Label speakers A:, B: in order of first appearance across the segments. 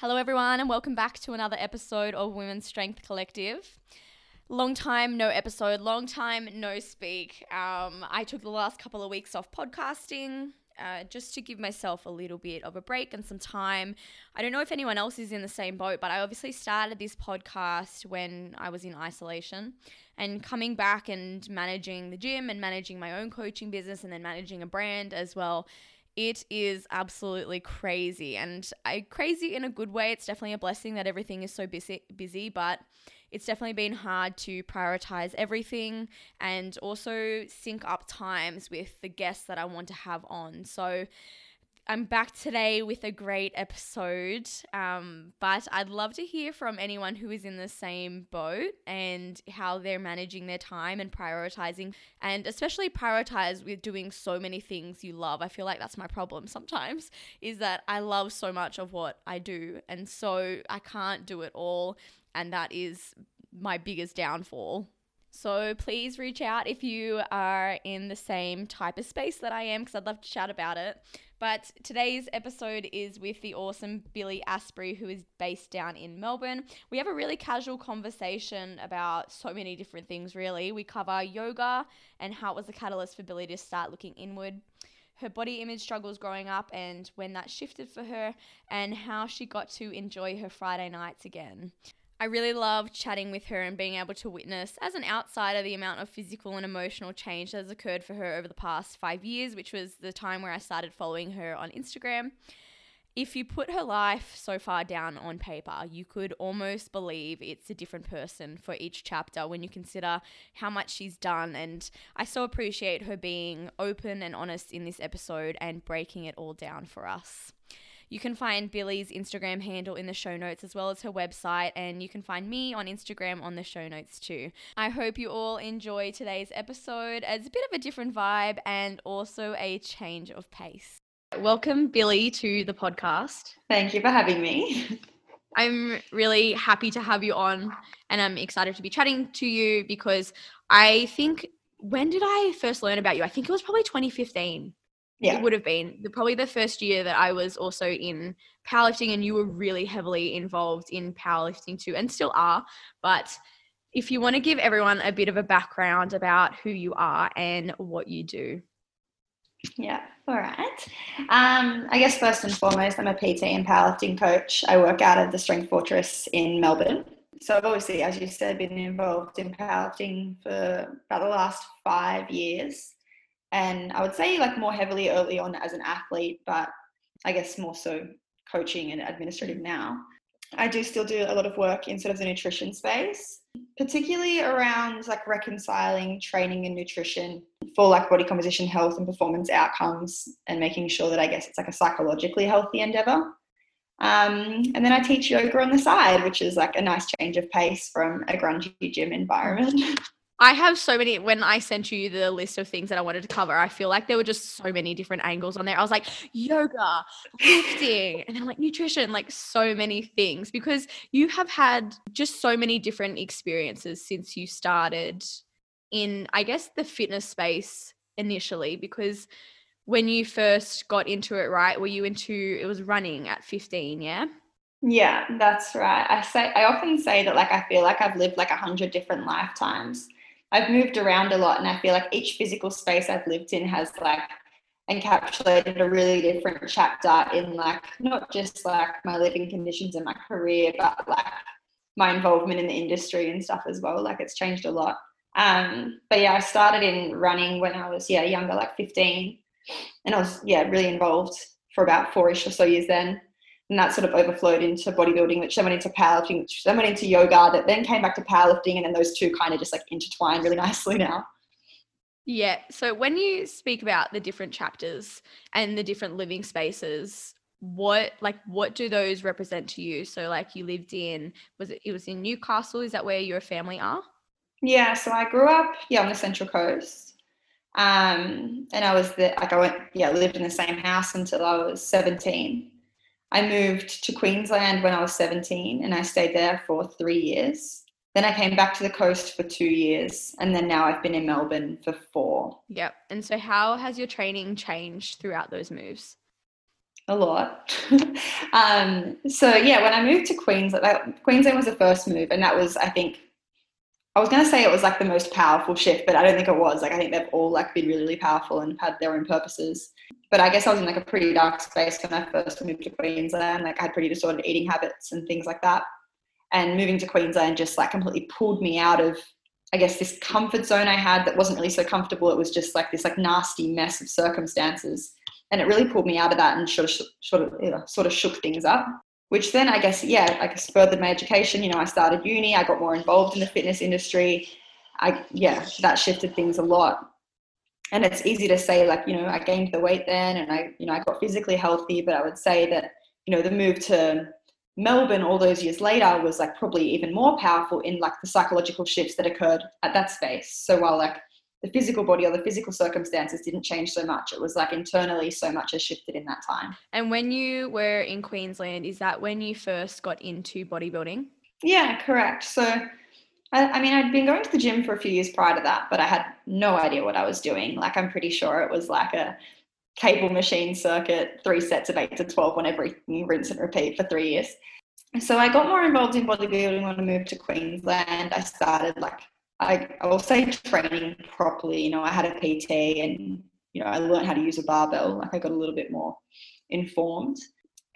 A: Hello, everyone, and welcome back to another episode of Women's Strength Collective. Long time no episode, long time no speak. Um, I took the last couple of weeks off podcasting. Uh, just to give myself a little bit of a break and some time. I don't know if anyone else is in the same boat, but I obviously started this podcast when I was in isolation. And coming back and managing the gym and managing my own coaching business and then managing a brand as well, it is absolutely crazy and I crazy in a good way. It's definitely a blessing that everything is so busy busy, but it's definitely been hard to prioritize everything and also sync up times with the guests that I want to have on. So I'm back today with a great episode, um, but I'd love to hear from anyone who is in the same boat and how they're managing their time and prioritizing, and especially prioritize with doing so many things you love. I feel like that's my problem sometimes, is that I love so much of what I do, and so I can't do it all, and that is my biggest downfall. So please reach out if you are in the same type of space that I am, because I'd love to chat about it. But today's episode is with the awesome Billy Asprey, who is based down in Melbourne. We have a really casual conversation about so many different things, really. We cover yoga and how it was the catalyst for Billy to start looking inward her body image struggles growing up and when that shifted for her, and how she got to enjoy her Friday nights again. I really loved chatting with her and being able to witness, as an outsider, the amount of physical and emotional change that has occurred for her over the past five years, which was the time where I started following her on Instagram. If you put her life so far down on paper, you could almost believe it's a different person for each chapter when you consider how much she's done. And I so appreciate her being open and honest in this episode and breaking it all down for us. You can find Billy's Instagram handle in the show notes as well as her website, and you can find me on Instagram on the show notes too. I hope you all enjoy today's episode as a bit of a different vibe and also a change of pace. Welcome, Billy, to the podcast.
B: Thank you for having me.
A: I'm really happy to have you on, and I'm excited to be chatting to you because I think when did I first learn about you? I think it was probably 2015 yeah. it would have been the, probably the first year that I was also in powerlifting and you were really heavily involved in powerlifting too and still are. But if you want to give everyone a bit of a background about who you are and what you do.
B: Yeah, all right. Um, I guess first and foremost, I'm a PT and powerlifting coach. I work out of the Strength Fortress in Melbourne. So I've obviously, as you said, been involved in powerlifting for about the last five years and I would say like more heavily early on as an athlete, but I guess more so coaching and administrative now. I do still do a lot of work in sort of the nutrition space, particularly around like reconciling training and nutrition for like body composition, health, and performance outcomes, and making sure that I guess it's like a psychologically healthy endeavor. Um, and then I teach yoga on the side, which is like a nice change of pace from a grungy gym environment.
A: I have so many. When I sent you the list of things that I wanted to cover, I feel like there were just so many different angles on there. I was like, yoga, lifting, and then like nutrition, like so many things because you have had just so many different experiences since you started in, I guess, the fitness space initially. Because when you first got into it, right, were you into it was running at 15, yeah?
B: Yeah, that's right. I say I often say that like I feel like I've lived like a hundred different lifetimes I've moved around a lot and I feel like each physical space I've lived in has like encapsulated a really different chapter in like not just like my living conditions and my career, but like my involvement in the industry and stuff as well. Like it's changed a lot. Um, but yeah, I started in running when I was yeah younger, like 15, and I was yeah really involved for about four-ish or so years then and that sort of overflowed into bodybuilding, which then went into powerlifting, which then went into yoga, that then came back to powerlifting, and then those two kind of just like intertwine really nicely now.
A: Yeah. So when you speak about the different chapters and the different living spaces, what like what do those represent to you? So like you lived in was it it was in Newcastle? Is that where your family are?
B: Yeah. So I grew up yeah on the Central Coast. Um, and I was the like I went yeah lived in the same house until I was 17 I moved to Queensland when I was 17 and I stayed there for three years. Then I came back to the coast for two years and then now I've been in Melbourne for four.
A: Yep. And so, how has your training changed throughout those moves?
B: a lot. um, so yeah, when I moved to Queensland, like, Queensland was the first move, and that was, I think, I was going to say it was like the most powerful shift, but I don't think it was. Like I think they've all like been really, really powerful and had their own purposes. But I guess I was in like a pretty dark space when I first moved to Queensland. Like I had pretty disordered eating habits and things like that. And moving to Queensland just like completely pulled me out of, I guess, this comfort zone I had that wasn't really so comfortable. It was just like this like nasty mess of circumstances and it really pulled me out of that and sort of sort of you know, sort of shook things up which then i guess yeah like furthered my education you know i started uni i got more involved in the fitness industry i yeah that shifted things a lot and it's easy to say like you know i gained the weight then and i you know i got physically healthy but i would say that you know the move to melbourne all those years later was like probably even more powerful in like the psychological shifts that occurred at that space so while like the physical body or the physical circumstances didn't change so much. It was like internally so much has shifted in that time.
A: And when you were in Queensland, is that when you first got into bodybuilding?
B: Yeah, correct. So, I, I, mean, I'd been going to the gym for a few years prior to that, but I had no idea what I was doing. Like, I'm pretty sure it was like a cable machine circuit, three sets of eight to 12 on everything, rinse and repeat for three years. So I got more involved in bodybuilding when I moved to Queensland. I started like I, I will say training properly. You know, I had a PT and, you know, I learned how to use a barbell. Like I got a little bit more informed.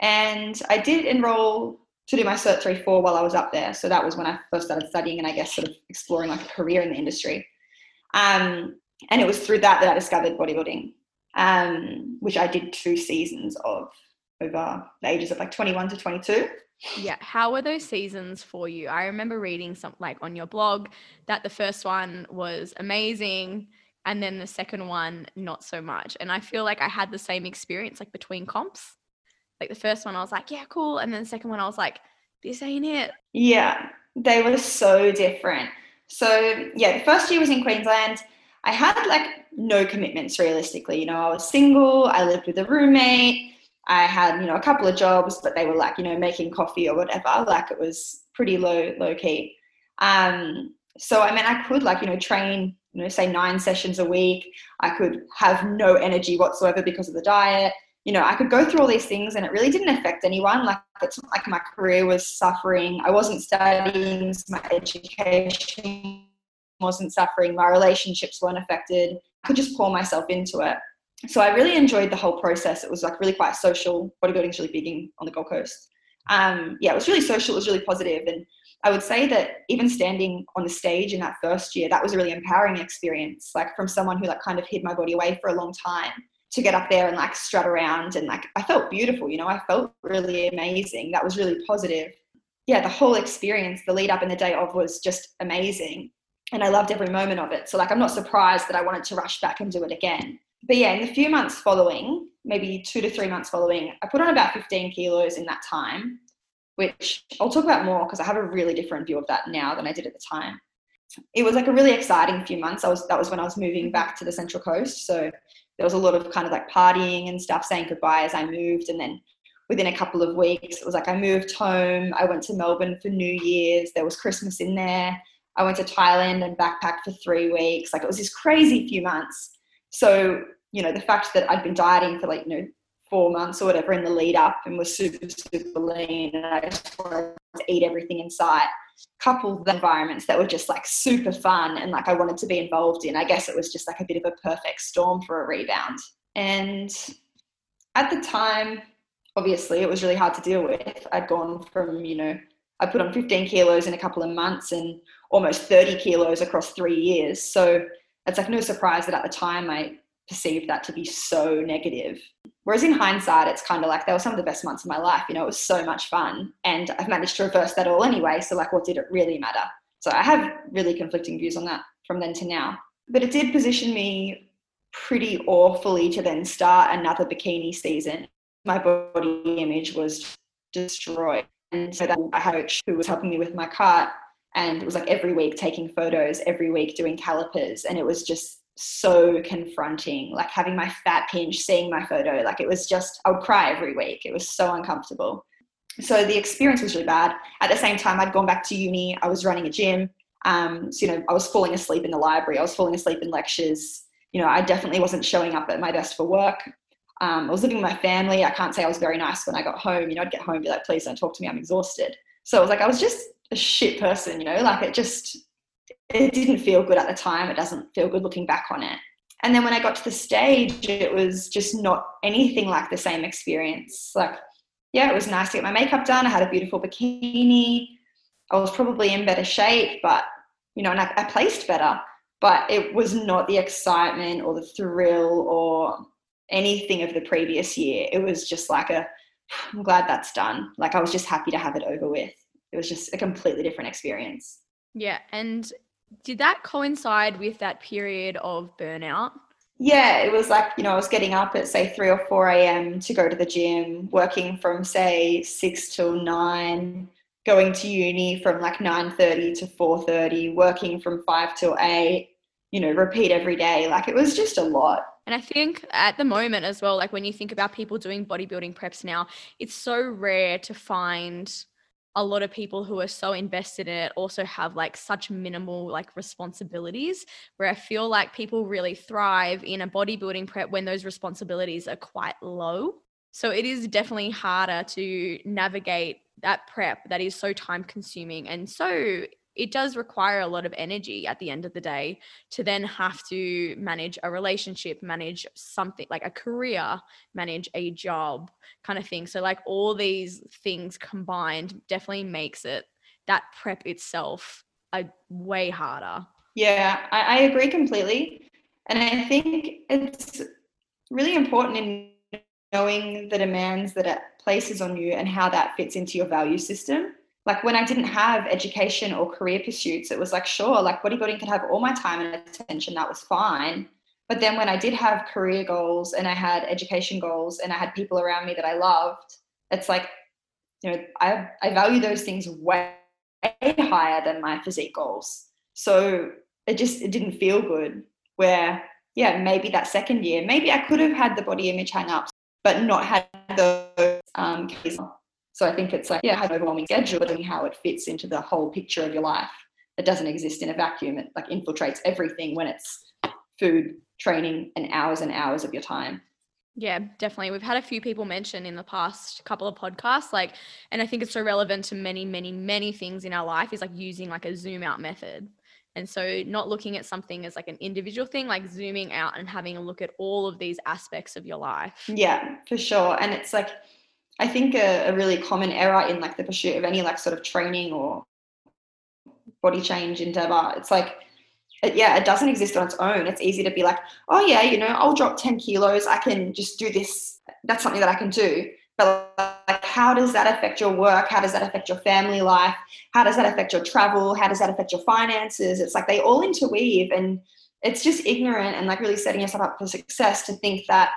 B: And I did enroll to do my Cert 3 4 while I was up there. So that was when I first started studying and I guess sort of exploring like a career in the industry. Um, and it was through that that I discovered bodybuilding, um, which I did two seasons of over the ages of like 21 to 22.
A: Yeah. How were those seasons for you? I remember reading some like on your blog that the first one was amazing and then the second one not so much. And I feel like I had the same experience like between comps. Like the first one I was like, yeah, cool. And then the second one I was like, this ain't it.
B: Yeah. They were so different. So yeah, the first year was in Queensland. I had like no commitments realistically. You know, I was single, I lived with a roommate I had, you know, a couple of jobs, but they were like, you know, making coffee or whatever. Like it was pretty low, low key. Um, so I mean, I could like, you know, train, you know, say nine sessions a week. I could have no energy whatsoever because of the diet. You know, I could go through all these things and it really didn't affect anyone. Like it's not like my career was suffering. I wasn't studying, my education wasn't suffering, my relationships weren't affected. I could just pour myself into it so I really enjoyed the whole process. It was like really quite social. Bodybuilding is really big in, on the Gold Coast. Um, yeah, it was really social. It was really positive. positive, and I would say that even standing on the stage in that first year, that was a really empowering experience. Like from someone who like kind of hid my body away for a long time to get up there and like strut around and like I felt beautiful. You know, I felt really amazing. That was really positive. Yeah, the whole experience, the lead up and the day of was just amazing. And I loved every moment of it. So, like, I'm not surprised that I wanted to rush back and do it again but yeah, in the few months following, maybe two to three months following, I put on about 15 kilos in that time, which I'll talk about more because I have a really different view of that now than I did at the time. It was like a really exciting few months. I was that was when I was moving back to the Central Coast, so there was a lot of kind of like partying and stuff, saying goodbye as I moved, and then within a couple of weeks, it was like I moved home. I went to Melbourne for New Year's. There was Christmas in there. I went to Thailand and backpacked for three weeks. Like it was this crazy few months. So you know, the fact that I'd been dieting for like, you know, four months or whatever in the lead up and was super, super lean and I just wanted to eat everything in sight. Couple the environments that were just like super fun and like I wanted to be involved in. I guess it was just like a bit of a perfect storm for a rebound. And at the time, obviously, it was really hard to deal with. I'd gone from, you know, I put on 15 kilos in a couple of months and almost 30 kilos across three years. So it's like no surprise that at the time I perceived that to be so negative. Whereas in hindsight, it's kind of like they were some of the best months of my life. You know, it was so much fun. And I've managed to reverse that all anyway. So, like, what did it really matter? So, I have really conflicting views on that from then to now. But it did position me pretty awfully to then start another bikini season. My body image was destroyed. And so then I had a coach who was helping me with my cut. And it was like every week taking photos, every week doing calipers. And it was just so confronting like having my fat pinch seeing my photo like it was just i would cry every week it was so uncomfortable so the experience was really bad at the same time i'd gone back to uni i was running a gym um, so you know i was falling asleep in the library i was falling asleep in lectures you know i definitely wasn't showing up at my best for work Um, I was living with my family. I can't say I was very nice when I got home. You know, I'd get home and be like, please don't talk to me. I'm exhausted. So it was like, I was just a shit person, you know, like it just, it didn't feel good at the time. It doesn't feel good looking back on it. And then when I got to the stage, it was just not anything like the same experience. Like, yeah, it was nice to get my makeup done. I had a beautiful bikini. I was probably in better shape, but, you know, and I, I placed better but it was not the excitement or the thrill or anything of the previous year. It was just like a, I'm glad that's done. Like I was just happy to have it over with. It was just a completely different experience.
A: Yeah. And did that coincide with that period of burnout?
B: Yeah, it was like, you know, I was getting up at say 3 or 4 a.m. to go to the gym, working from say 6 till 9, going to uni from like 9.30 to 4.30, working from 5 till 8, you know, repeat every day. Like it was just a lot.
A: And I think at the moment as well, like when you think about people doing bodybuilding preps now, it's so rare to find a lot of people who are so invested in it also have like such minimal like responsibilities where i feel like people really thrive in a bodybuilding prep when those responsibilities are quite low. So it is definitely harder to navigate that prep that is so time consuming and so it does require a lot of energy at the end of the day to then have to manage a relationship, manage something like a career, manage a job kind of thing. So, like all these things combined definitely makes it that prep itself a way harder.
B: Yeah, I, I agree completely. And I think it's really important in knowing the demands that it places on you and how that fits into your value system like when I didn't have education or career pursuits, it was like, sure, like bodybuilding could have all my time and attention, that was fine. But then when I did have career goals and I had education goals and I had people around me that I loved, it's like, you know, I, I value those things way higher than my physique goals. So it just it didn't feel good. Where, yeah, maybe that second year, maybe I could have had the body image hang ups, but not had those um, so I think it's like, yeah, have an overwhelming schedule, but how it fits into the whole picture of your life. It doesn't exist in a vacuum. It like infiltrates everything when it's food, training, and hours and hours of your time.
A: Yeah, definitely. We've had a few people mention in the past couple of podcasts, like, and I think it's so relevant to many, many, many things in our life is like using like a zoom out method. And so, not looking at something as like an individual thing, like zooming out and having a look at all of these aspects of your life.
B: Yeah, for sure. And it's like, I think a, a, really common error in like the pursuit of any like sort of training or body change endeavor, it's like, yeah, it doesn't exist on its own. It's easy to be like, oh yeah, you know, I'll drop 10 kilos. I can just do this. That's something that I can do. But like, how does that affect your work? How does that affect your family life? How does that affect your travel? How does that affect your finances? It's like they all interweave and it's just ignorant and like really setting yourself up for success to think that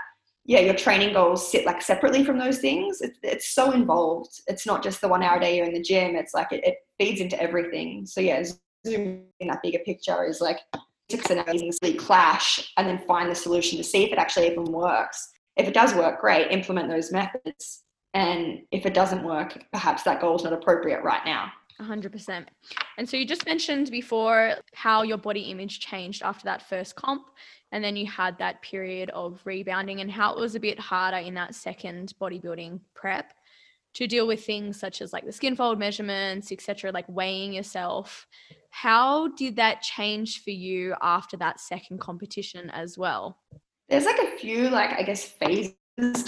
B: yeah, your training goals sit like separately from those things. It's, it's so involved. It's not just the one hour a day you're in the gym. It's like it, it feeds into everything. So yeah, zooming in that bigger picture is like six and eight clash and then find the solution to see if it actually even works. If it does work, great, implement those methods. And if it doesn't work, perhaps that goal is not appropriate right now.
A: 100%. And so you just mentioned before how your body image changed after that first comp and then you had that period of rebounding and how it was a bit harder in that second bodybuilding prep to deal with things such as like the skin fold measurements etc like weighing yourself. How did that change for you after that second competition as well?
B: There's like a few like i guess phases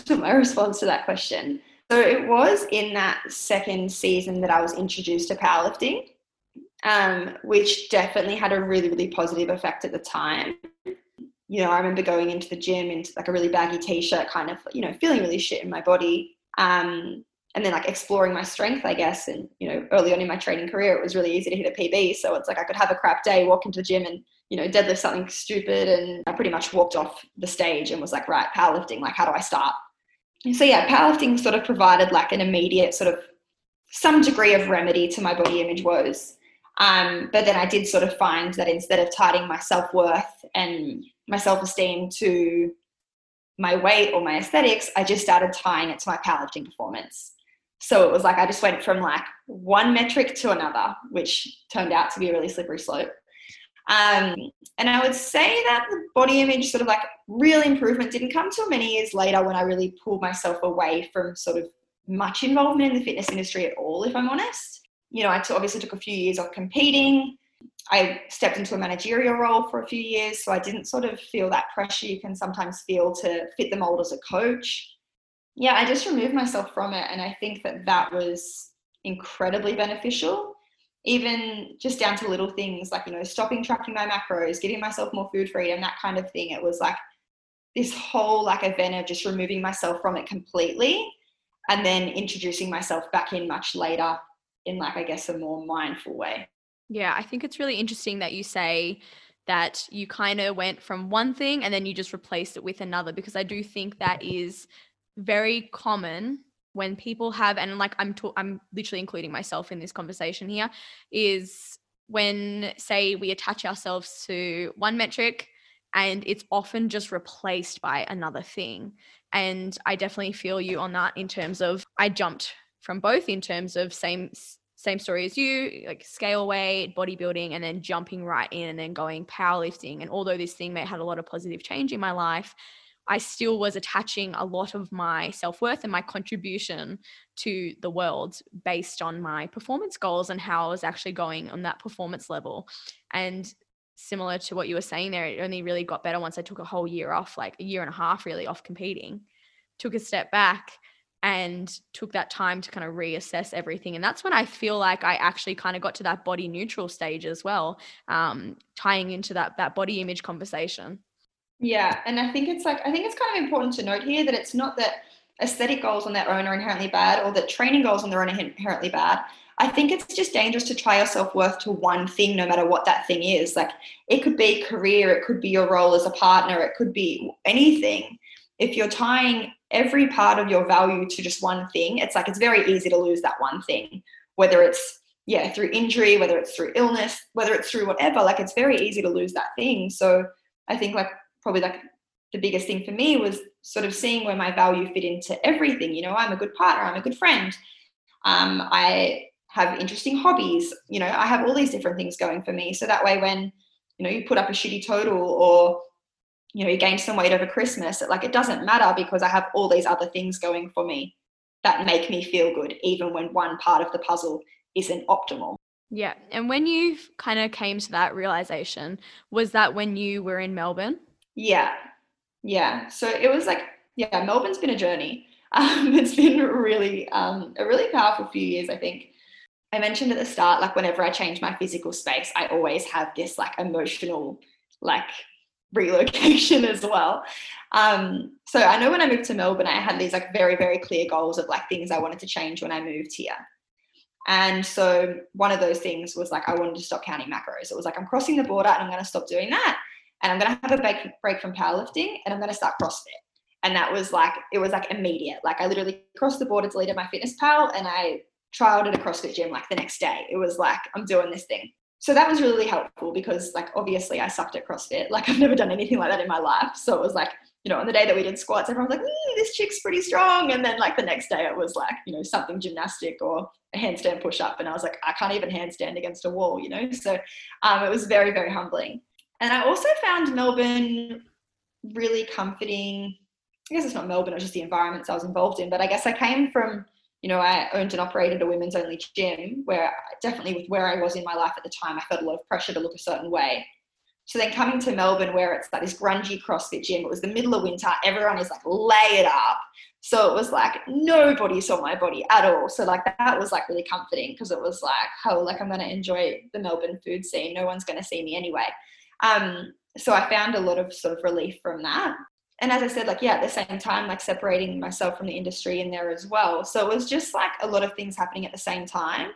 B: to my response to that question so it was in that second season that i was introduced to powerlifting um, which definitely had a really really positive effect at the time you know, I remember going into the gym in like a really baggy t-shirt, kind of, you know, feeling really shit in my body. Um, and then like exploring my strength, I guess. And, you know, early on in my training career, it was really easy to hit a PB. So it's like I could have a crap day, walk into the gym and, you know, deadlift something stupid. And I pretty much walked off the stage and was like, right, powerlifting, like, how do I start? So yeah, powerlifting sort of provided like an immediate sort of some degree of remedy to my body image woes. Um, but then I did sort of find that instead of tying my self worth and my self esteem to my weight or my aesthetics, I just started tying it to my powerlifting performance. So it was like I just went from like one metric to another, which turned out to be a really slippery slope. Um, and I would say that the body image sort of like real improvement didn't come till many years later when I really pulled myself away from sort of much involvement in the fitness industry at all, if I'm honest. You know, I t- obviously took a few years off competing. I stepped into a managerial role for a few years, so I didn't sort of feel that pressure you can sometimes feel to fit the mold as a coach. Yeah, I just removed myself from it, and I think that that was incredibly beneficial. Even just down to little things like you know stopping tracking my macros, giving myself more food freedom, that kind of thing. It was like this whole like event of just removing myself from it completely, and then introducing myself back in much later in like I guess a more mindful way.
A: Yeah, I think it's really interesting that you say that you kind of went from one thing and then you just replaced it with another because I do think that is very common when people have and like I'm ta- I'm literally including myself in this conversation here is when say we attach ourselves to one metric and it's often just replaced by another thing and I definitely feel you on that in terms of I jumped from both in terms of same same story as you, like scale weight, bodybuilding, and then jumping right in and then going powerlifting. And although this thing may had a lot of positive change in my life, I still was attaching a lot of my self worth and my contribution to the world based on my performance goals and how I was actually going on that performance level. And similar to what you were saying there, it only really got better once I took a whole year off, like a year and a half really off competing, took a step back and took that time to kind of reassess everything. And that's when I feel like I actually kind of got to that body neutral stage as well, um, tying into that that body image conversation.
B: Yeah, and I think it's like I think it's kind of important to note here that it's not that aesthetic goals on their own are inherently bad or that training goals on their own are inherently bad. I think it's just dangerous to tie your self worth to one thing, no matter what that thing is. Like it could be career, it could be your role as a partner, it could be anything. If you're tying every part of your value to just one thing, it's like it's very easy to lose that one thing, whether it's yeah through injury, whether it's through illness, whether it's through whatever. Like it's very easy to lose that thing. So I think like probably like the biggest thing for me was sort of seeing where my value fit into everything. You know, I'm a good partner, I'm a good friend. Um, I have interesting hobbies. You know, I have all these different things going for me. So that way, when you know you put up a shitty total or you know you gain some weight over christmas like it doesn't matter because i have all these other things going for me that make me feel good even when one part of the puzzle isn't optimal
A: yeah and when you kind of came to that realization was that when you were in melbourne
B: yeah yeah so it was like yeah melbourne's been a journey um, it's been really um, a really powerful few years i think i mentioned at the start like whenever i change my physical space i always have this like emotional like relocation as well. Um, so I know when I moved to Melbourne, I had these like very, very clear goals of like things I wanted to change when I moved here. And so one of those things was like I wanted to stop counting macros. It was like I'm crossing the border and I'm going to stop doing that. And I'm to have a break, break from powerlifting and I'm to start CrossFit. And that was like it was like immediate. Like I literally crossed the border, deleted MyFitnessPal, and I trialed at a CrossFit gym like the next day. It was like I'm doing this thing so that was really helpful because like obviously I sucked at CrossFit. Like I've never done anything like that in my life. So it was like, you know, on the day that we did squats, everyone was like, mm, this chick's pretty strong. And then like the next day it was like, you know, something gymnastic or a handstand push up. And I was like, I can't even handstand against a wall, you know? So um, it was very, very humbling. And I also found Melbourne really comforting. I guess it's not Melbourne, it's just the environments I was involved in. But I guess I came from you know, I owned and operated a women's only gym where definitely with where I was in my life at the time, I felt a lot of pressure to look a certain way. So then coming to Melbourne where it's like this grungy CrossFit gym, it was the middle of winter, everyone is like layered up. So it was like nobody saw my body at all. So like that was like really comforting because it was like, oh, like I'm gonna enjoy the Melbourne food scene. No one's gonna see me anyway. Um, so I found a lot of sort of relief from that and as I said, like, yeah, at the same time, like separating myself from the industry in there as well. So it was just like a lot of things happening at the same time.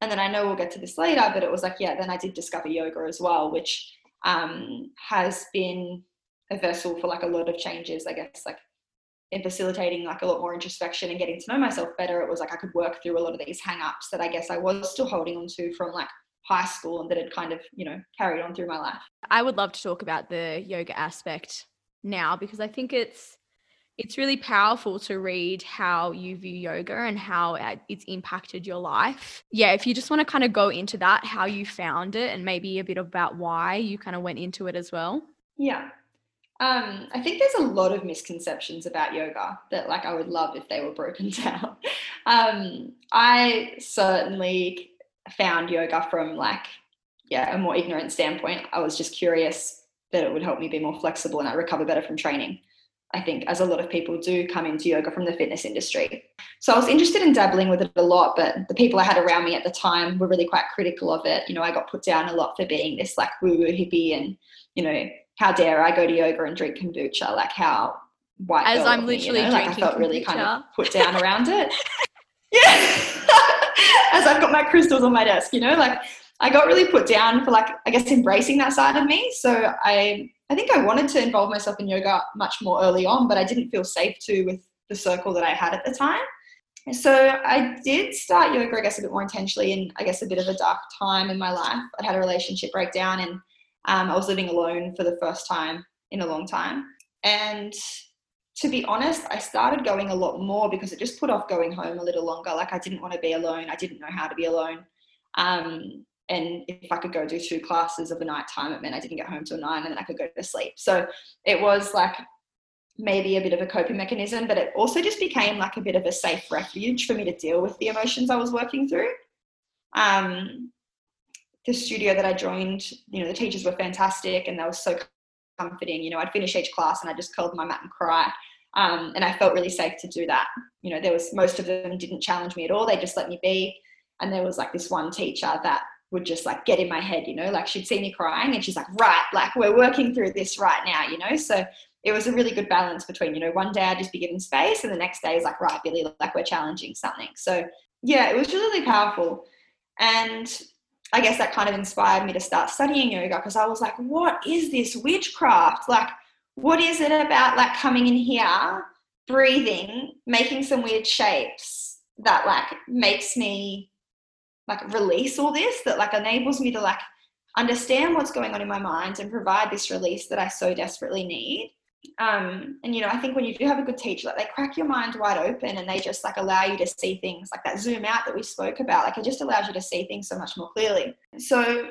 B: And then I know we'll get to this later, but it was like, yeah, then I did discover yoga as well, which um, has been a vessel for like a lot of changes, I guess, like in facilitating like a lot more introspection and getting to know myself better. It was like I could work through a lot of these hang ups that I guess I was still holding on to from like high school and that had kind of, you know, carried on through my life.
A: I would love to talk about the yoga aspect now because I think it's it's really powerful to read how you view yoga and how it's impacted your life. Yeah, if you just want to kind of go into that, how you found it, and maybe a bit about why you kind of went into it as well.
B: Yeah. Um, I think there's a lot of misconceptions about yoga that like I would love if they were broken down. um, I certainly found yoga from like yeah a more ignorant standpoint. I was just curious that it would help me be more flexible and I recover better from training. I think as a lot of people do come into yoga from the fitness industry. So I was interested in dabbling with it a lot, but the people I had around me at the time were really quite critical of it. You know, I got put down a lot for being this like woo woo hippie and, you know, how dare I go to yoga and drink kombucha? Like how white
A: as I'm literally me, you know? like I felt
B: really kind of put down around it. yeah, as I've got my crystals on my desk, you know, like I got really put down for like I guess embracing that side of me. So I I think I wanted to involve myself in yoga much more early on, but I didn't feel safe to with the circle that I had at the time. So I did start yoga, I guess, a bit more intentionally in, I guess, a bit of a dark time in my life. I had a relationship breakdown and um, I was living alone for the first time in a long time. And to be honest, I started going a lot more because it just put off going home a little longer. Like I didn't want to be alone. I didn't know how to be alone. Um, and if I could go do two classes of the night time, it meant I didn't get home till nine and then I could go to sleep. So it was like maybe a bit of a coping mechanism, but it also just became like a bit of a safe refuge for me to deal with the emotions I was working through. Um, the studio that I joined, you know, the teachers were fantastic and they were so comforting. You know, I'd finish each class and I just curled my mat and cry. Um, and I felt really safe to do that. You know, there was most of them didn't challenge me at all. They just let me be. And there was like this one teacher that would just like get in my head, you know, like she'd see me crying and she's like, right, like we're working through this right now, you know. So it was a really good balance between, you know, one day I'd just be given space and the next day is like, right, Billy, like we're challenging something. So yeah, it was really powerful. And I guess that kind of inspired me to start studying yoga because I was like, what is this witchcraft? Like, what is it about like coming in here, breathing, making some weird shapes that like makes me like release all this, that like enables me to like understand what's going on in my mind and provide this release that I so desperately need um, and you know, I think when you do have a good teacher, like they crack your mind wide open and they just like allow you to see things like that zoom out that we spoke about. Like it just allows you to see things so much more clearly. So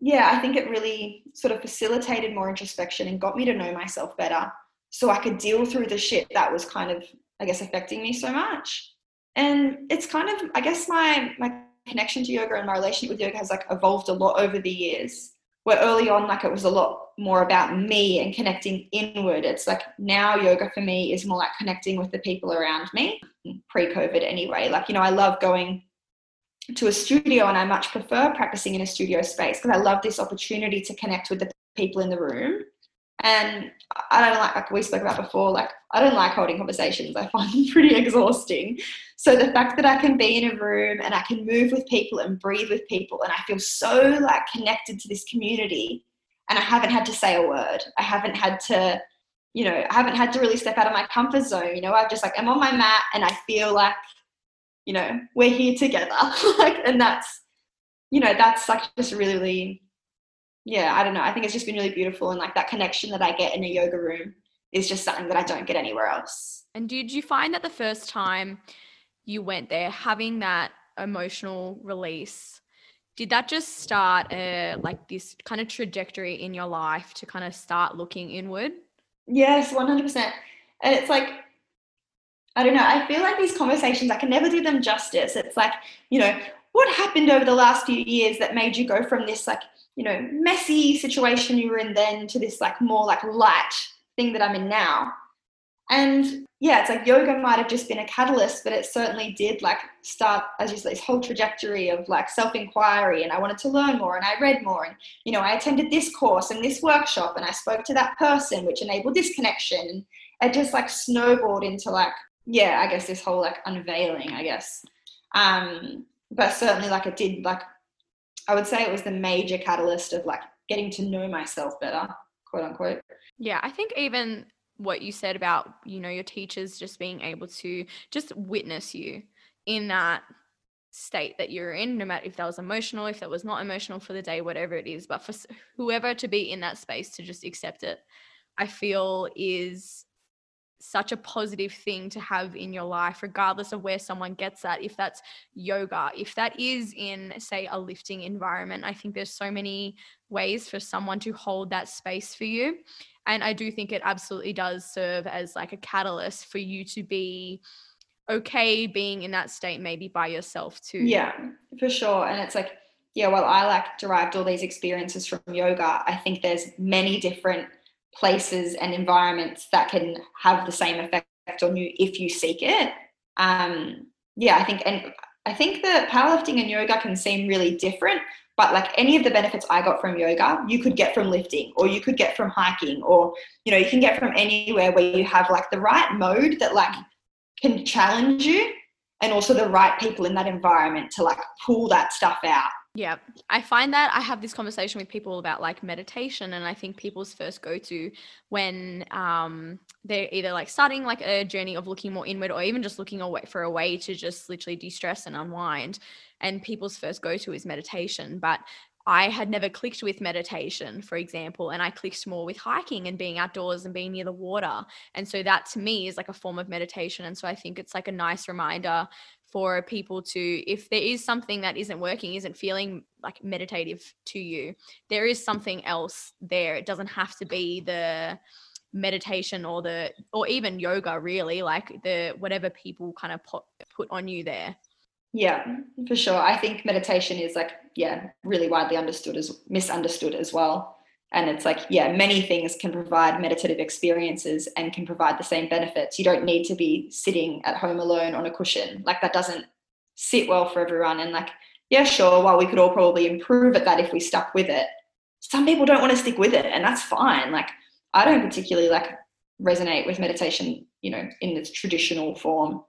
B: yeah, I think it really sort of facilitated more introspection and got me to know myself better so I could deal through the shit that was kind of, I guess, affecting me so much. And it's kind of, I guess my my connection to yoga and my relationship with yoga has like evolved a lot over the years where early on like it was a lot more about me and connecting inward. It's like now yoga for me is more like connecting with the people around me pre-covid anyway. Like you know i love going to a studio and i much prefer practicing in a studio space because i love this opportunity to connect with the people in the room and I don't like, like we spoke about before, like I don't like holding conversations. I find them pretty exhausting. So the fact that I can be in a room and I can move with people and breathe with people and I feel so like connected to this community and I haven't had to say a word. I haven't had to, you know, I haven't had to really step out of my comfort zone. You know, I've just like I'm on my mat and I feel like, you know, we're here together. like and that's, you know, that's like just really, really yeah, I don't know. I think it's just been really beautiful and like that connection that I get in a yoga room is just something that I don't get anywhere else.
A: And did you find that the first time you went there having that emotional release did that just start a like this kind of trajectory in your life to kind of start looking inward?
B: Yes, 100%. And it's like I don't know, I feel like these conversations I can never do them justice. It's like, you know, what happened over the last few years that made you go from this like you know messy situation you were in then to this like more like light thing that i'm in now. And yeah it's like yoga might have just been a catalyst but it certainly did like start as you say this whole trajectory of like self-inquiry and i wanted to learn more and i read more and you know i attended this course and this workshop and i spoke to that person which enabled this connection and it just like snowballed into like yeah i guess this whole like unveiling i guess. Um but certainly like it did like I would say it was the major catalyst of like getting to know myself better, quote unquote.
A: Yeah, I think even what you said about, you know, your teachers just being able to just witness you in that state that you're in, no matter if that was emotional, if that was not emotional for the day, whatever it is, but for whoever to be in that space to just accept it, I feel is such a positive thing to have in your life, regardless of where someone gets that. If that's yoga, if that is in, say, a lifting environment, I think there's so many ways for someone to hold that space for you. And I do think it absolutely does serve as like a catalyst for you to be okay being in that state, maybe by yourself too.
B: Yeah, for sure. And it's like, yeah, well, I like derived all these experiences from yoga. I think there's many different places and environments that can have the same effect on you if you seek it. Um, yeah, I think, and I think that powerlifting and yoga can seem really different, but like any of the benefits I got from yoga, you could get from lifting or you could get from hiking or, you know, you can get from anywhere where you have like the right mode that like can challenge you and also the right people in that environment to like pull that stuff out.
A: Yeah, I find that I have this conversation with people about like meditation, and I think people's first go to when um, they're either like starting like a journey of looking more inward, or even just looking away for a way to just literally de stress and unwind. And people's first go to is meditation. But I had never clicked with meditation, for example, and I clicked more with hiking and being outdoors and being near the water. And so that to me is like a form of meditation. And so I think it's like a nice reminder for people to, if there is something that isn't working, isn't feeling like meditative to you, there is something else there. It doesn't have to be the meditation or the, or even yoga, really, like the whatever people kind of put, put on you there.
B: Yeah, for sure. I think meditation is like, yeah, really widely understood as misunderstood as well. And it's like, yeah, many things can provide meditative experiences and can provide the same benefits. You don't need to be sitting at home alone on a cushion. Like that doesn't sit well for everyone. And like, yeah, sure, while we could all probably improve at that if we stuck with it, some people don't want to stick with it, and that's fine. Like, I don't particularly like resonate with meditation, you know, in its traditional form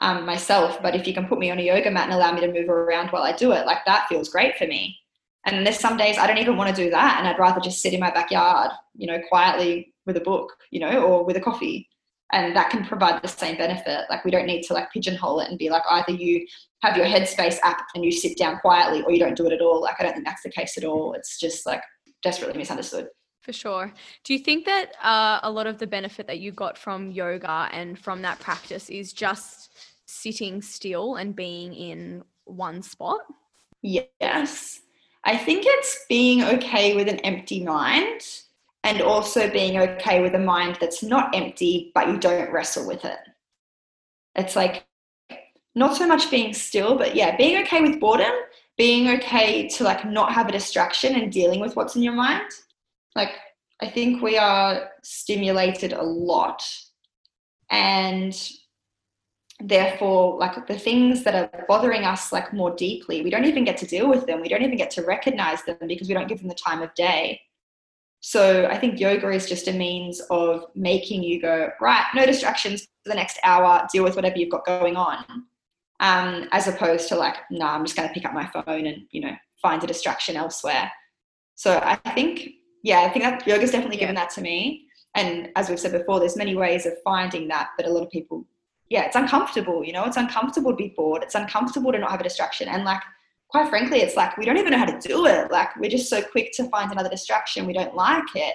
B: um, myself. But if you can put me on a yoga mat and allow me to move around while I do it, like that feels great for me. And there's some days I don't even want to do that. And I'd rather just sit in my backyard, you know, quietly with a book, you know, or with a coffee. And that can provide the same benefit. Like we don't need to like pigeonhole it and be like either you have your headspace app and you sit down quietly or you don't do it at all. Like I don't think that's the case at all. It's just like desperately misunderstood.
A: For sure. Do you think that uh, a lot of the benefit that you got from yoga and from that practice is just sitting still and being in one spot?
B: Yes. I think it's being okay with an empty mind and also being okay with a mind that's not empty, but you don't wrestle with it. It's like not so much being still, but yeah, being okay with boredom, being okay to like not have a distraction and dealing with what's in your mind. Like, I think we are stimulated a lot. And therefore like the things that are bothering us like more deeply we don't even get to deal with them. We don't even get to recognize them because we don't give them the time of day. So i think yoga is just a means of making you go right no distractions for the next hour. Deal with whatever you've got going on. Um, as opposed to like no nah, i'm just going to pick up my phone and you know find a distraction elsewhere. So i think yeah i think that yoga's definitely given that to me. And as we've said before there's many ways of finding that but a lot of people yeah, it's uncomfortable, you know, it's uncomfortable to be bored. It's uncomfortable to not have a distraction. And like, quite frankly, it's like we don't even know how to do it. Like, we're just so quick to find another distraction. We don't like it.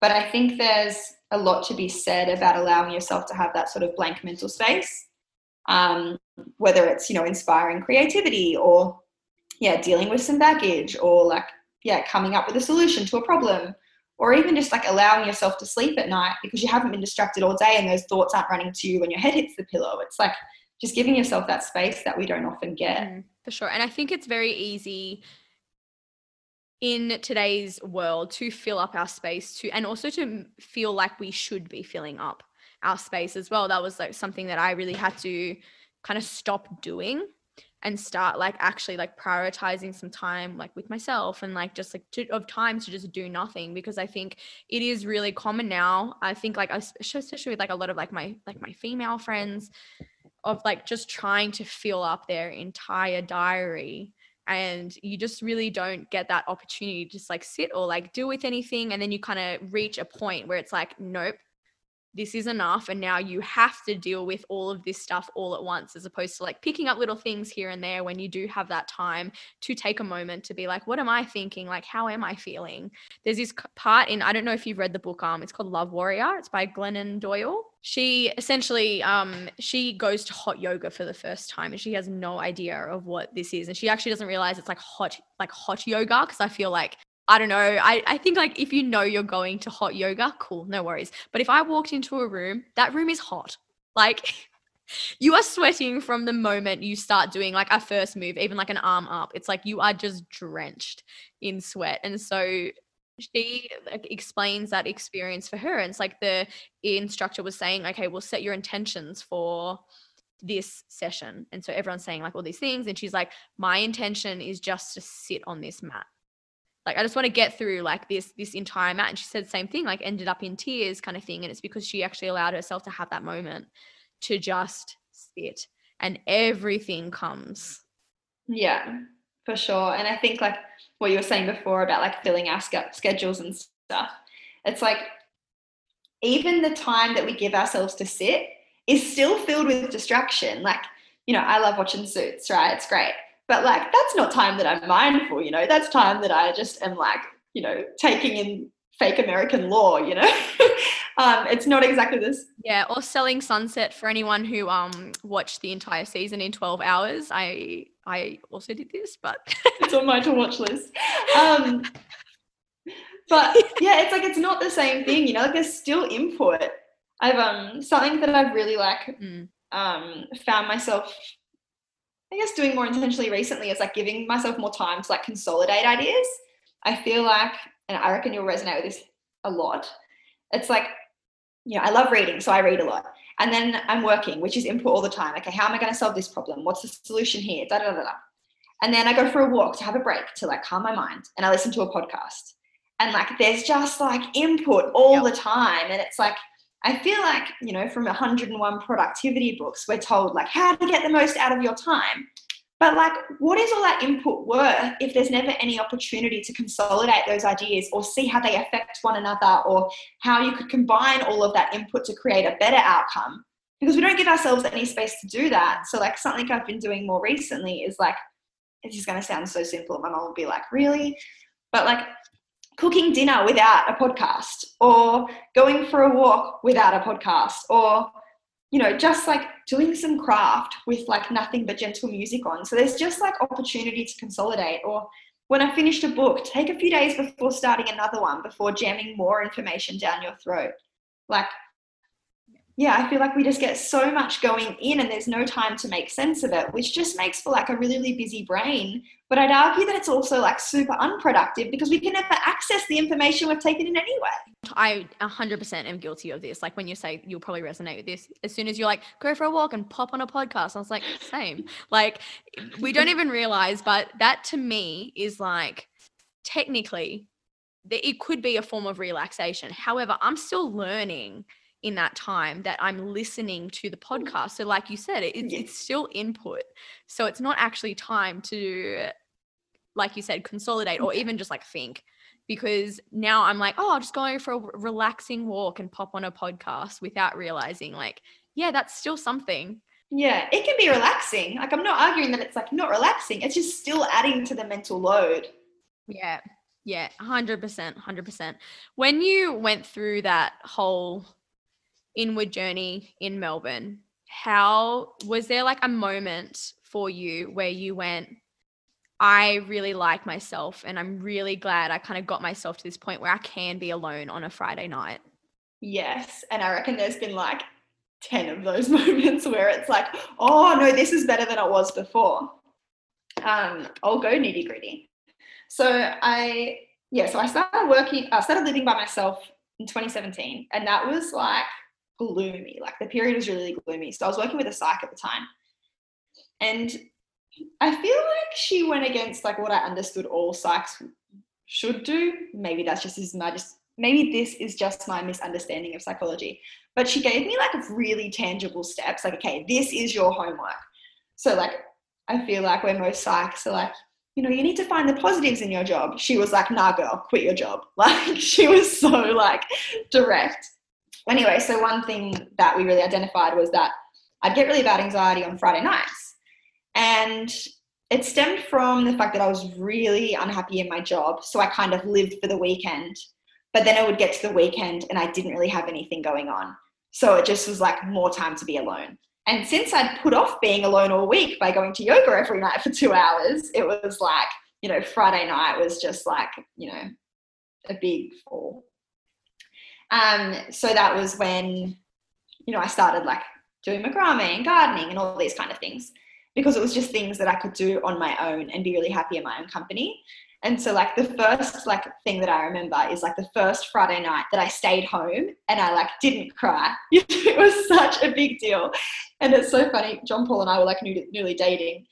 B: But I think there's a lot to be said about allowing yourself to have that sort of blank mental space. Um, whether it's, you know, inspiring creativity or, yeah, dealing with some baggage or like, yeah, coming up with a solution to a problem or even just like allowing yourself to sleep at night because you haven't been distracted all day and those thoughts aren't running to you when your head hits the pillow. It's like just giving yourself that space that we don't often get. Mm,
A: for sure. And I think it's very easy in today's world to fill up our space to and also to feel like we should be filling up our space as well. That was like something that I really had to kind of stop doing and start like actually like prioritizing some time like with myself and like just like to, of time to just do nothing because I think it is really common now. I think like especially with like a lot of like my like my female friends of like just trying to fill up their entire diary and you just really don't get that opportunity to just like sit or like deal with anything and then you kind of reach a point where it's like nope this is enough and now you have to deal with all of this stuff all at once as opposed to like picking up little things here and there when you do have that time to take a moment to be like what am i thinking? Like how am i feeling? There's this part in i don't know if you've read the book um it's called love warrior it's by glennon doyle. She essentially um she goes to hot yoga for the first time and she has no idea of what this is and she actually doesn't realize it's like hot like hot yoga because i feel like i don't know. I, I think like if you know you're going to hot yoga cool no worries. But if i walked into a room that room is hot. Like you are sweating from the moment you start doing like a first move even like an arm up. It's like you are just drenched in sweat. And so she like, explains that experience for her. And it's like the instructor was saying okay we'll set your intentions for this session. And so everyone's saying like all these things. And she's like my intention is just to sit on this mat like i just want to get through like this this entire mat and she said the same thing like ended up in tears kind of thing and it's because she actually allowed herself to have that moment to just sit and everything comes
B: yeah for sure and i think like what you were saying before about like filling our schedules and stuff. It's like even the time that we give ourselves to sit is still filled with distraction. Like, you know, I love watching suits, right? It's great. But like that's not time that I'm mindful, you know, that's time that I just am like, you know, taking in fake American law, you know. um, it's not exactly this.
A: Yeah, or selling Sunset for anyone who um watched the entire season in 12 hours. I I also did this, but
B: it's on my to watch list. Um, but yeah, it's like it's not the same thing, you know. Like there's still input. I've um something that I've really like mm. um found myself, I guess, doing more intentionally recently is like giving myself more time to like consolidate ideas. I feel like, and I reckon you'll resonate with this a lot. It's like, you know, I love reading, so I read a lot. And then I'm working, which is input all the time. Okay, how am I going to solve this problem? What's the solution here? Da, da, da, da. And then I go for a walk to have a break to like calm my mind and I listen to a podcast. And like there's just like input all yep. the time. And it's like, I feel like, you know, from 101 productivity books, we're told like how to get the most out of your time. But like, what is all that input worth if there's never any opportunity to consolidate those ideas or see how they affect one another or how you could combine all of that input to create a better outcome? Because we don't give ourselves any space to do that. So, like, something I've been doing more recently is like, it's just going to sound so simple. My mom will be like, really? But like, cooking dinner without a podcast or going for a walk without a podcast or you know, just like doing some craft with like nothing but gentle music on. So there's just like opportunity to consolidate. Or when I finished a book, take a few days before starting another one before jamming more information down your throat. Like yeah, I feel like we just get so much going in and there's no time to make sense of it, which just makes for like a really, really busy brain. But I'd argue that it's also like super unproductive because we can never access the information we've taken in anyway.
A: I 100% am guilty of this. Like when you say you'll probably resonate with this, as soon as you're like, go for a walk and pop on a podcast, I was like, same. like we don't even realize, but that to me is like technically, that it could be a form of relaxation. However, I'm still learning in that time that I'm listening to the mm. podcast. So, like you said, it, it's still input. So, it's not actually time to, like you said, consolidate or even just like think. Because now I'm like, oh, I'll just go for a relaxing walk and pop on a podcast without realizing, like, yeah, that's still something.
B: Yeah, it can be relaxing. Like, I'm not arguing that it's like not relaxing, it's just still adding to the mental load.
A: Yeah. Yeah, 100%. 100%. When you went through that whole inward journey in Melbourne, how was there like a moment for you where you went, I really like myself and I'm really glad I kind of got myself to this point where I can be alone on a Friday night?
B: Yes. And I reckon there's been like 10 of those moments where it's like, oh no, this is better than it was before. Um, I'll go nitty gritty. So I, yeah, so I started working, I started living by myself in 2017. And that was like gloomy. Like the period was really gloomy. So I was working with a psych at the time. And I feel like she went against like what I understood all psychs should do. Maybe that's just as my just maybe this is just my misunderstanding of psychology. But she gave me like really tangible steps, like, okay, this is your homework. So like I feel like where most psychs are like, you know, you need to find the positives in your job. She was like, nah, girl, quit your job. Like she was so like direct anyway, so one thing that we really identified was that I'd get really bad anxiety on Friday nights. And it stemmed from the fact that I was really unhappy in my job. So I kind of lived for the weekend. But then I would get to the weekend and I didn't really have anything going on. So it just was like more time to be alone. And since I'd put off being alone all week by going to yoga every night for two hours, it was like, you know, Friday night was just like, you know, a big fall. Um, so that was when, you know, I started like doing macrame and gardening and all these kind of things because it was just things that I could do on my own and be really happy in my own company. And so like the first like thing that I remember is like the first Friday night that I stayed home and I like didn't cry. it was such a big deal. And it's so funny. John Paul and I were like newly, newly dating.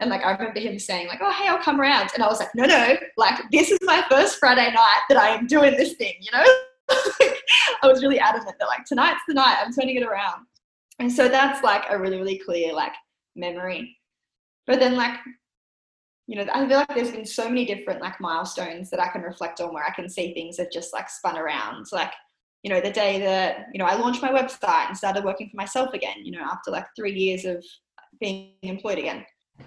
B: And like I remember him saying like, "Oh, hey, I'll come around," and I was like, "No, no, like this is my first Friday night that I am doing this thing," you know. I was really adamant that like tonight's the night I'm turning it around, and so that's like a really really clear like memory. But then like you know, I feel like there's been so many different like milestones that I can reflect on where I can see things have just like spun around. Like, you know, the day that, you know, I launched my website and started working for myself again, you know, after like three years of being employed again.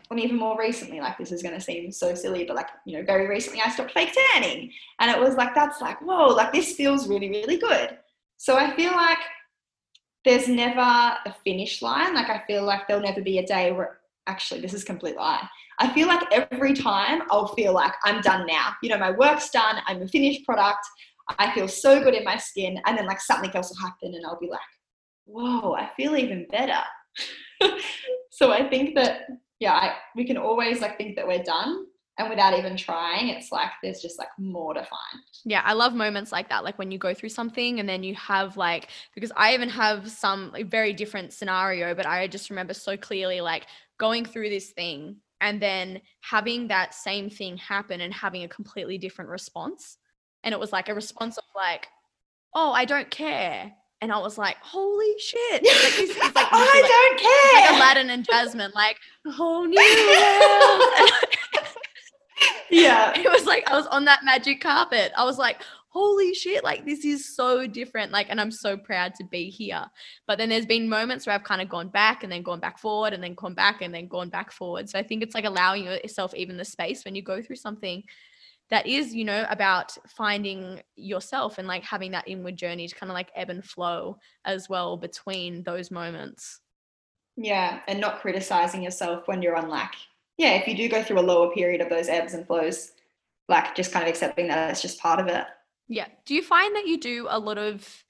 B: And even more recently, like this is going to seem so silly, but like, you know, very recently I stopped fake tanning. And it was like, that's like, whoa, like this feels really, really good. So I feel like there's never a finish line. Like I feel like there'll never be a day where actually this is complete lie. I feel like every time I'll feel like I'm done now. You know, my work's done, I'm a finished product, I feel so good in my skin, and then like something else will happen and I'll be like, whoa, I feel even better. so I think that yeah, I, we can always like think that we're done and without even trying it's like there's just like more to find
A: yeah i love moments like that like when you go through something and then you have like because i even have some like, very different scenario but i just remember so clearly like going through this thing and then having that same thing happen and having a completely different response. And it was like a response of like, oh, I don't care. And I was like, holy shit. Like,
B: he's, he's like, oh, I like, don't care.
A: Like Aladdin and Jasmine, like, whole new world.
B: yeah.
A: It was like I was on that magic carpet. I was like, holy shit, like this is so different. Like, and I'm so proud to be here. But then there's been moments where I've kind of gone back and then gone back forward and then gone back and then gone back forward. So I think it's like allowing yourself even the space when you go through something that is, you know, about finding yourself and like having that inward journey to kind of like ebb and flow as well between those moments.
B: Yeah. And not criticizing yourself when you're on lack. yeah, if you do go through a lower period of those ebbs and flows, like just kind of accepting that it's just part of it.
A: Yeah. Do you find that you do a lot of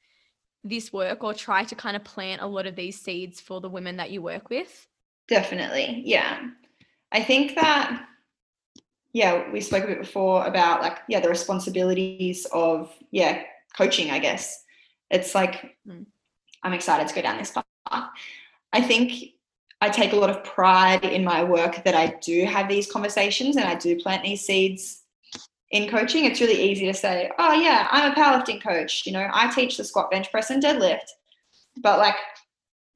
A: this work or try to kind of plant a lot of these seeds for the women that you work with?
B: Definitely. Yeah. I think that, yeah, we spoke a bit before about like, yeah, the responsibilities of, yeah, coaching, I guess. It's like, mm. I'm excited to go down this path. I think I take a lot of pride in my work that I do have these conversations and I do plant these seeds in coaching, it's really easy to say, oh, yeah, I'm a powerlifting coach. You know, I teach the squat, bench press, and deadlift. But like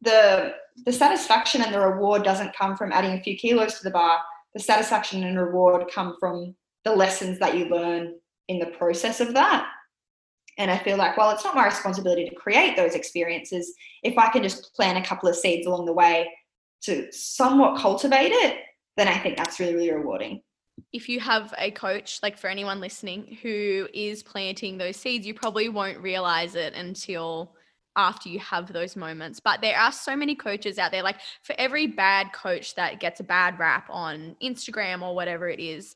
B: the the satisfaction and the reward doesn't come from adding a few kilos to the bar. The satisfaction and reward come from the lessons that you learn in the process of that. And I feel like, well, it's not my responsibility to create those experiences. If I can just plant a couple of seeds along the way to somewhat cultivate it, then I think that's really, really rewarding
A: if you have a coach, like for anyone listening who is planting those seeds, you probably won't realize it until after you have those moments. But there are so many coaches out there. Like for every bad coach that gets a bad rap on Instagram or whatever it is,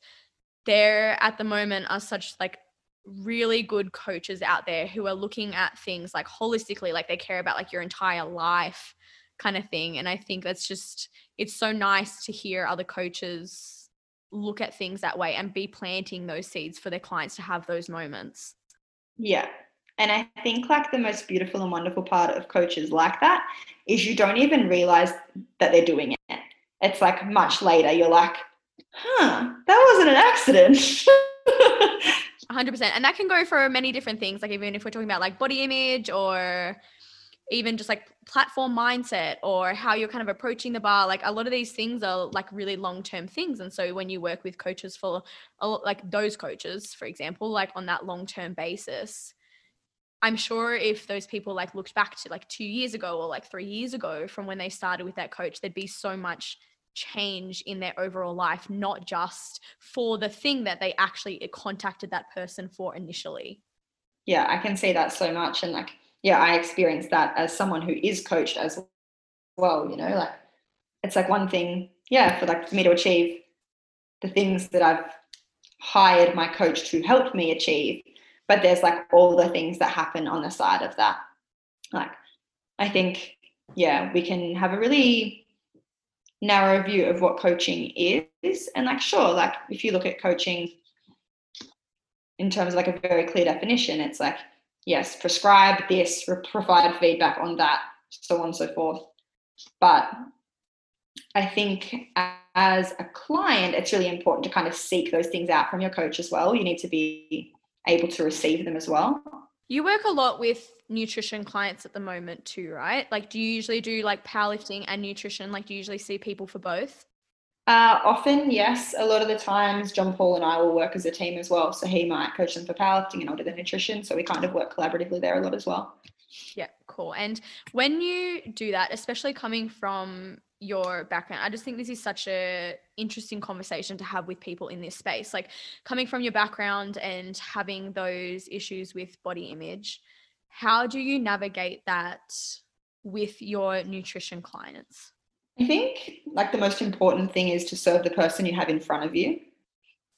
A: there at the moment are such like really good coaches out there who are looking at things like holistically, like they care about like your entire life kind of thing. And I think that's just, it's so nice to hear other coaches look at things that way and be planting those seeds for their clients to have those moments.
B: Yeah. And I think like the most beautiful and wonderful part of coaches like that is you don't even realize that they're doing it. It's like much later, you're like, huh, that wasn't an accident.
A: 100%. And that can go for many different things. Like, even if we're talking about like body image or even just like platform mindset or how you're kind of approaching the bar like a lot of these things are like really long term things and so when you work with coaches for like those coaches for example like on that long term basis i'm sure if those people like looked back to like 2 years ago or like 3 years ago from when they started with that coach there'd be so much change in their overall life not just for the thing that they actually eh, contacted that person for initially.
B: Yeah i can see that so much and like yeah, I experienced that as someone who is coached as well, you know, like it's like one thing, yeah, for like me to achieve the things that I've hired my coach to help me achieve, but there's like all the things that happen on the side of that. Like I think, yeah, we can have a really narrow view of what coaching is. And like sure, like if you look at coaching in terms of like a very clear definition, it's like yes, prescribe this, provide feedback on that, so on and so forth. But I think as a client, it's really important to kind of seek those things out from your coach as well. You need to be able to receive them as well.
A: You work a lot with nutrition clients at the moment too, right? Like, do you usually do like powerlifting and nutrition? Like, do you usually see people for both?
B: Uh, often, yes. A lot of the times, John Paul and I will work as a team as well. So he might coach them for powerlifting and I'll do the nutrition. So we kind of work collaboratively there a lot as well.
A: Yeah, cool. And when you do that, especially coming from your background, I just think this is such a interesting conversation to have with people in this space. Like coming from your background and having those issues with body image, how do you navigate that with your nutrition clients?
B: I think like the most important thing is to serve the person you have in front of you.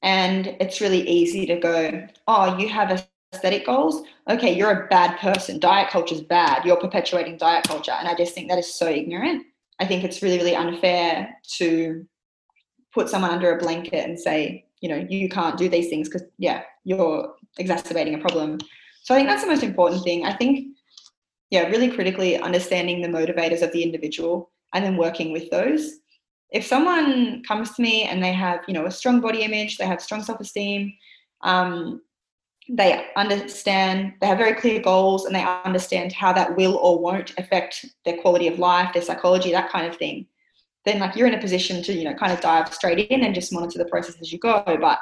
B: And it's really easy to go, oh, you have aesthetic goals. Okay, you're a bad person. Diet culture is bad. You're perpetuating diet culture. And I just think that is so ignorant. I think it's really, really unfair to put someone under a blanket and say, you know, you can't do these things because, yeah, you're exacerbating a problem. So I think that's the most important thing. I think, yeah, really critically understanding the motivators of the individual and then working with those. If someone comes to me and they have, you know, a strong body image, they have strong self-esteem, um, they understand, they have very clear goals, and they understand how that will or won't affect their quality of life, their psychology, that kind of thing. Then, like, you're in a position to, you know, kind of dive straight in and just monitor the process as you go. But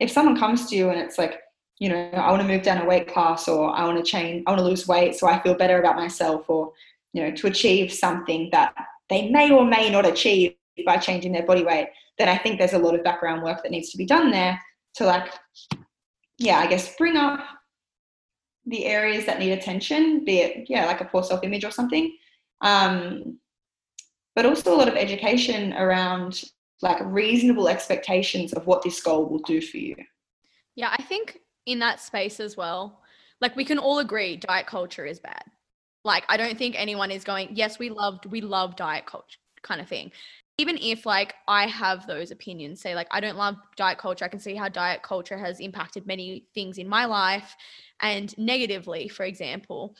B: if someone comes to you and it's like, you know, I want to move down a weight class, or I want to change, I want to lose weight so I feel better about myself, or you know, to achieve something that they may or may not achieve by changing their body weight, then I think there's a lot of background work that needs to be done there to like, yeah, I guess bring up the areas that need attention, be it, yeah, like a poor self image or something. Um, but also a lot of education around like reasonable expectations of what this goal will do for you.
A: Yeah, I think in that space as well, like we can all agree diet culture is bad. Like, I don't think anyone is going, yes, we loved, we love diet culture kind of thing. Even if like I have those opinions, say like I don't love diet culture, I can see how diet culture has impacted many things in my life and negatively, for example.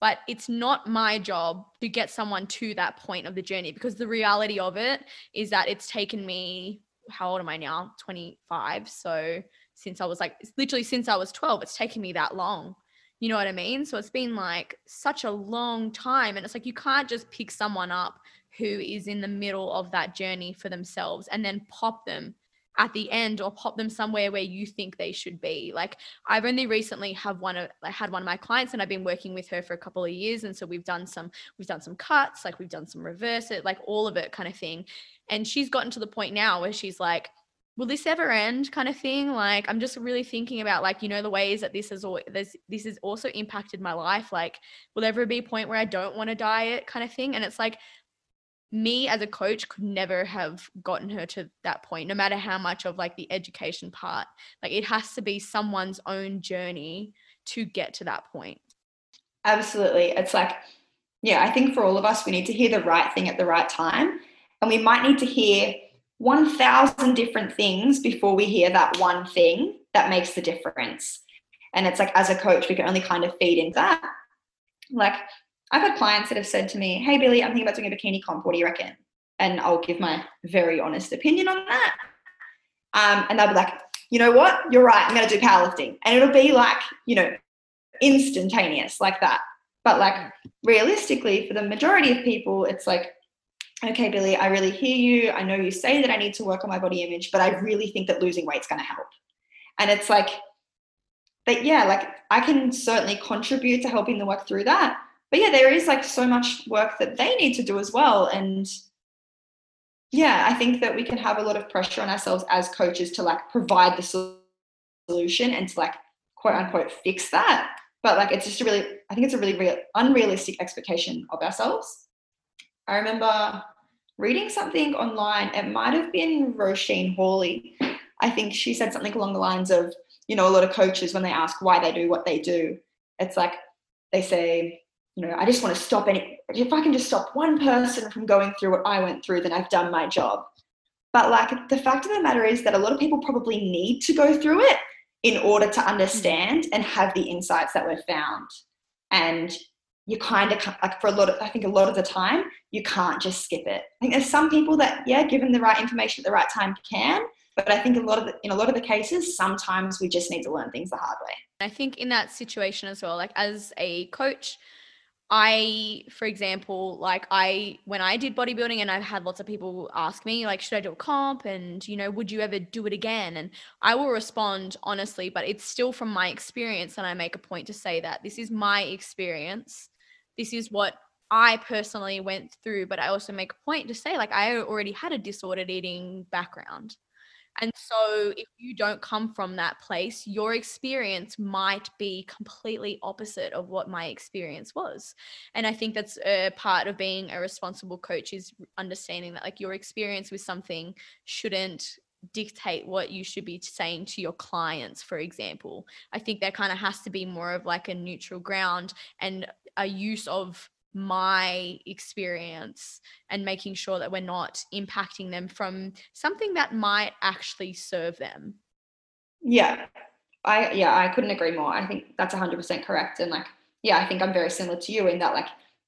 A: But it's not my job to get someone to that point of the journey because the reality of it is that it's taken me, how old am I now? 25. So since I was like, literally since I was 12, it's taken me that long you know what I mean? So it's been like such a long time. And it's like you can't just pick someone up who is in the middle of that journey for themselves and then pop them at the end or pop them somewhere where you think they should be. Like I've only recently have one of I had one of my clients and I've been working with her for a couple of years. And so we've done some we've done some cuts, like we've done some reverse it, like all of it kind of thing. And she's gotten to the point now where she's like will this ever end? kind of thing. Like i'm just really thinking about like you know the ways that this has all this this has also impacted my life. Like will there ever be a point where i don't want to diet kind of thing? And it's like me as a coach could never have gotten her to that point no matter how much of like the education part like it has to be someone's own journey to get to that point
B: absolutely it's like yeah i think for all of us we need to hear the right thing at the right time and we might need to hear 1,000 different things before we hear that one thing that makes the difference. And it's like, as a coach, we can only kind of feed into that. Like, I've had clients that have said to me, Hey, Billy, I'm thinking about doing a bikini comp. What do you reckon? And I'll give my very honest opinion on that. Um, and they'll be like, You know what? You're right. I'm going to do powerlifting. And it'll be like, you know, instantaneous like that. But like, realistically, for the majority of people, it's like, okay, Billy, I really hear you. I know you say that I need to work on my body image, but I really think that losing weight is going to help. And it's like, but yeah, like I can certainly contribute to helping them work through that. But yeah, there is like so much work that they need to do as well. And yeah, I think that we can have a lot of pressure on ourselves as coaches to like provide the solution and to like quote unquote fix that. but like it's just a really i think it's a really real unrealistic expectation of ourselves i remember reading something online it might have been roisin hawley i think she said something along the lines of you know a lot of coaches when they ask why they do what they do it's like they say you know i just want to stop any if i can just stop one person from going through what i went through then i've done my job but like the fact of the matter is that a lot of people probably need to go through it in order to understand and have the insights that were found. And you kind of like for a lot of, I think a lot of the time, you can't just skip it. I think there's some people that, yeah, given the right information at the right time can, but I think a lot of the, in a lot of the cases, sometimes we just need to learn things the hard way.
A: I think in that situation as well, like as a coach, I, for example, like I, when I did bodybuilding and I've had lots of people ask me, like, should I do a comp? And, you know, would you ever do it again? And I will respond honestly, but it's still from my experience. And I make a point to say that this is my experience. This is what I personally went through. But I also make a point to say, like, I already had a disordered eating background. And so, if you don't come from that place, your experience might be completely opposite of what my experience was. And I think that's a part of being a responsible coach is understanding that, like, your experience with something shouldn't dictate what you should be saying to your clients for example i think there kind of has to be more of like a neutral ground and a use of my experience and making sure that we're not impacting them from something that might actually serve them.
B: Yeah. I yeah, I couldn't agree more. I think that's 100% correct and like yeah, I think I'm very similar to you in that like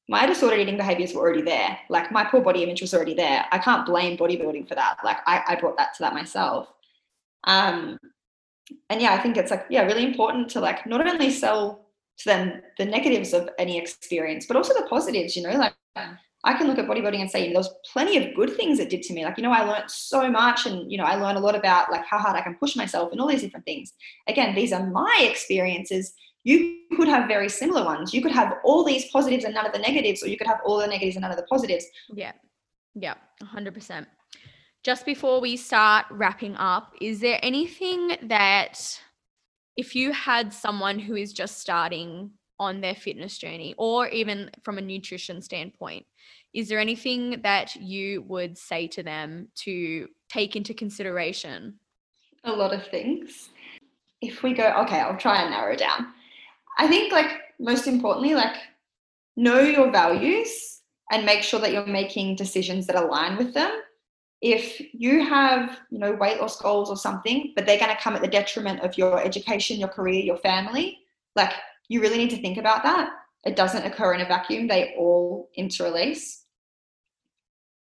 B: my disordered eating behaviors were already there. Like my poor body image was already there. I can't blame bodybuilding for that. Like I, I brought that to that myself. Um and yeah, I think it's like, yeah, really important to like not only sell to them the negatives of any experience, but also the positives, you know, like I can look at bodybuilding and say, you know, there's plenty of good things it did to me. Like, you know, I learned so much and, you know, I learned a lot about like how hard I can push myself and all these different things. Again, these are my experiences. You could have very similar ones. You could have all these positives and none of the negatives, or you could have all the negatives and none of the positives.
A: Yeah. Yeah. 100%. Just before we start wrapping up, is there anything that if you had someone who is just starting on their fitness journey or even from a nutrition standpoint is there anything that you would say to them to take into consideration?
B: A lot of things. If we go okay i'll try and narrow down. I think like most importantly like know your values and make sure that you're making decisions that align with them if you have you know weight loss goals or something but they're going to come at the detriment of your education your career your family like you really need to think about that. It doesn't occur in a vacuum. They all interrelace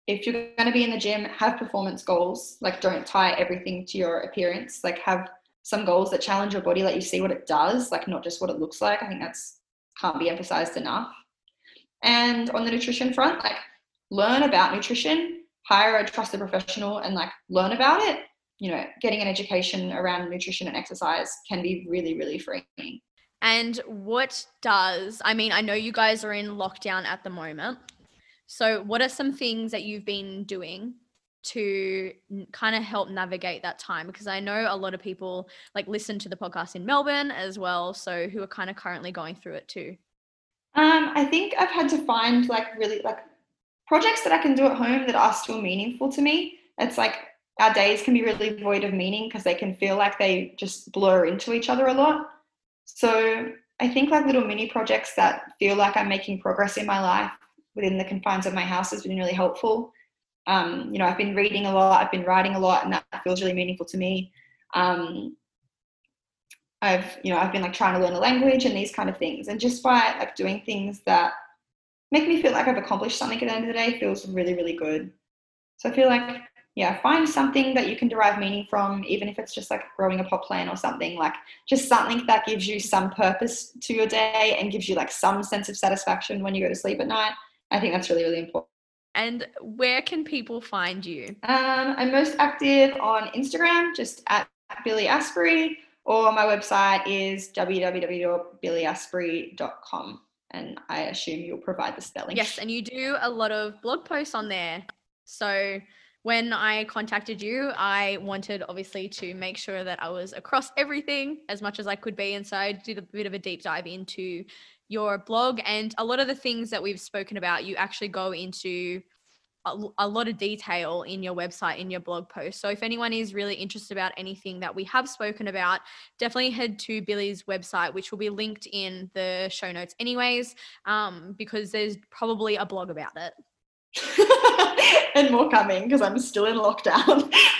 B: if you're going to be in the gym have performance goals. Like don't tie everything to your appearance. Like have some goals that challenge your body let you see what it does like not just what it looks like. I think that's can't be emphasized enough. And on the nutrition front like learn about nutrition hire a trusted professional and like learn about it you know getting an education around nutrition and exercise can be really really freeing.
A: And what does i mean i know you guys are in lockdown at the moment. So what are some things that you've been doing to kind of help navigate that time? Because i know a lot of people like listen to the podcast in melbourne as well so who are kind of currently going through it too.
B: Um, I think I've had to find like really like projects that I can do at home that are still meaningful to me. It's like our days can be really void of meaning because they can feel like they just blur into each other a lot. So I think like little mini projects that feel like I'm making progress in my life within the confines of my house has been really helpful. Um, you know, I've been reading a lot, I've been writing a lot, and that feels really meaningful to me. Um, I've, you know, I've been like trying to learn a language and these kind of things, and just by like doing things that make me feel like I've accomplished something at the end of the day feels really, really good. So I feel like, yeah, find something that you can derive meaning from, even if it's just like growing a pot plant or something, like just something that gives you some purpose to your day and gives you like some sense of satisfaction when you go to sleep at night. I think that's really, really important.
A: And where can people find you?
B: Um, I'm most active on Instagram, just at Billy Asprey, or my website is www.billyasprey.com and I assume you'll provide the spelling.
A: Yes, and you do a lot of blog posts on there. So when I contacted you, I wanted obviously to make sure that I was across everything as much as I could be. And so I did a bit of a deep dive into your blog and a lot of the things that we've spoken about, you actually go into a, lot of detail in your website in your blog post so if anyone is really interested about anything that we have spoken about definitely head to billy's website which will be linked in the show notes anyways um, because there's probably a blog about it
B: and more coming because I'm still in lockdown.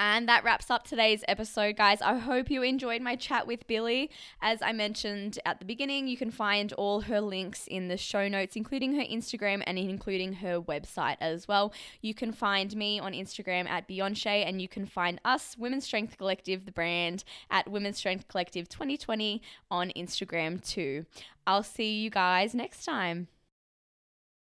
A: And that wraps up today's episode, guys. I hope you enjoyed my chat with Billy. As I mentioned at the beginning, you can find all her links in the show notes, including her Instagram and including her website as well. You can find me on Instagram at Beyonce, and you can find us, Women's Strength Collective, the brand, at Women's Strength Collective 2020 on Instagram too. I'll see you guys next time.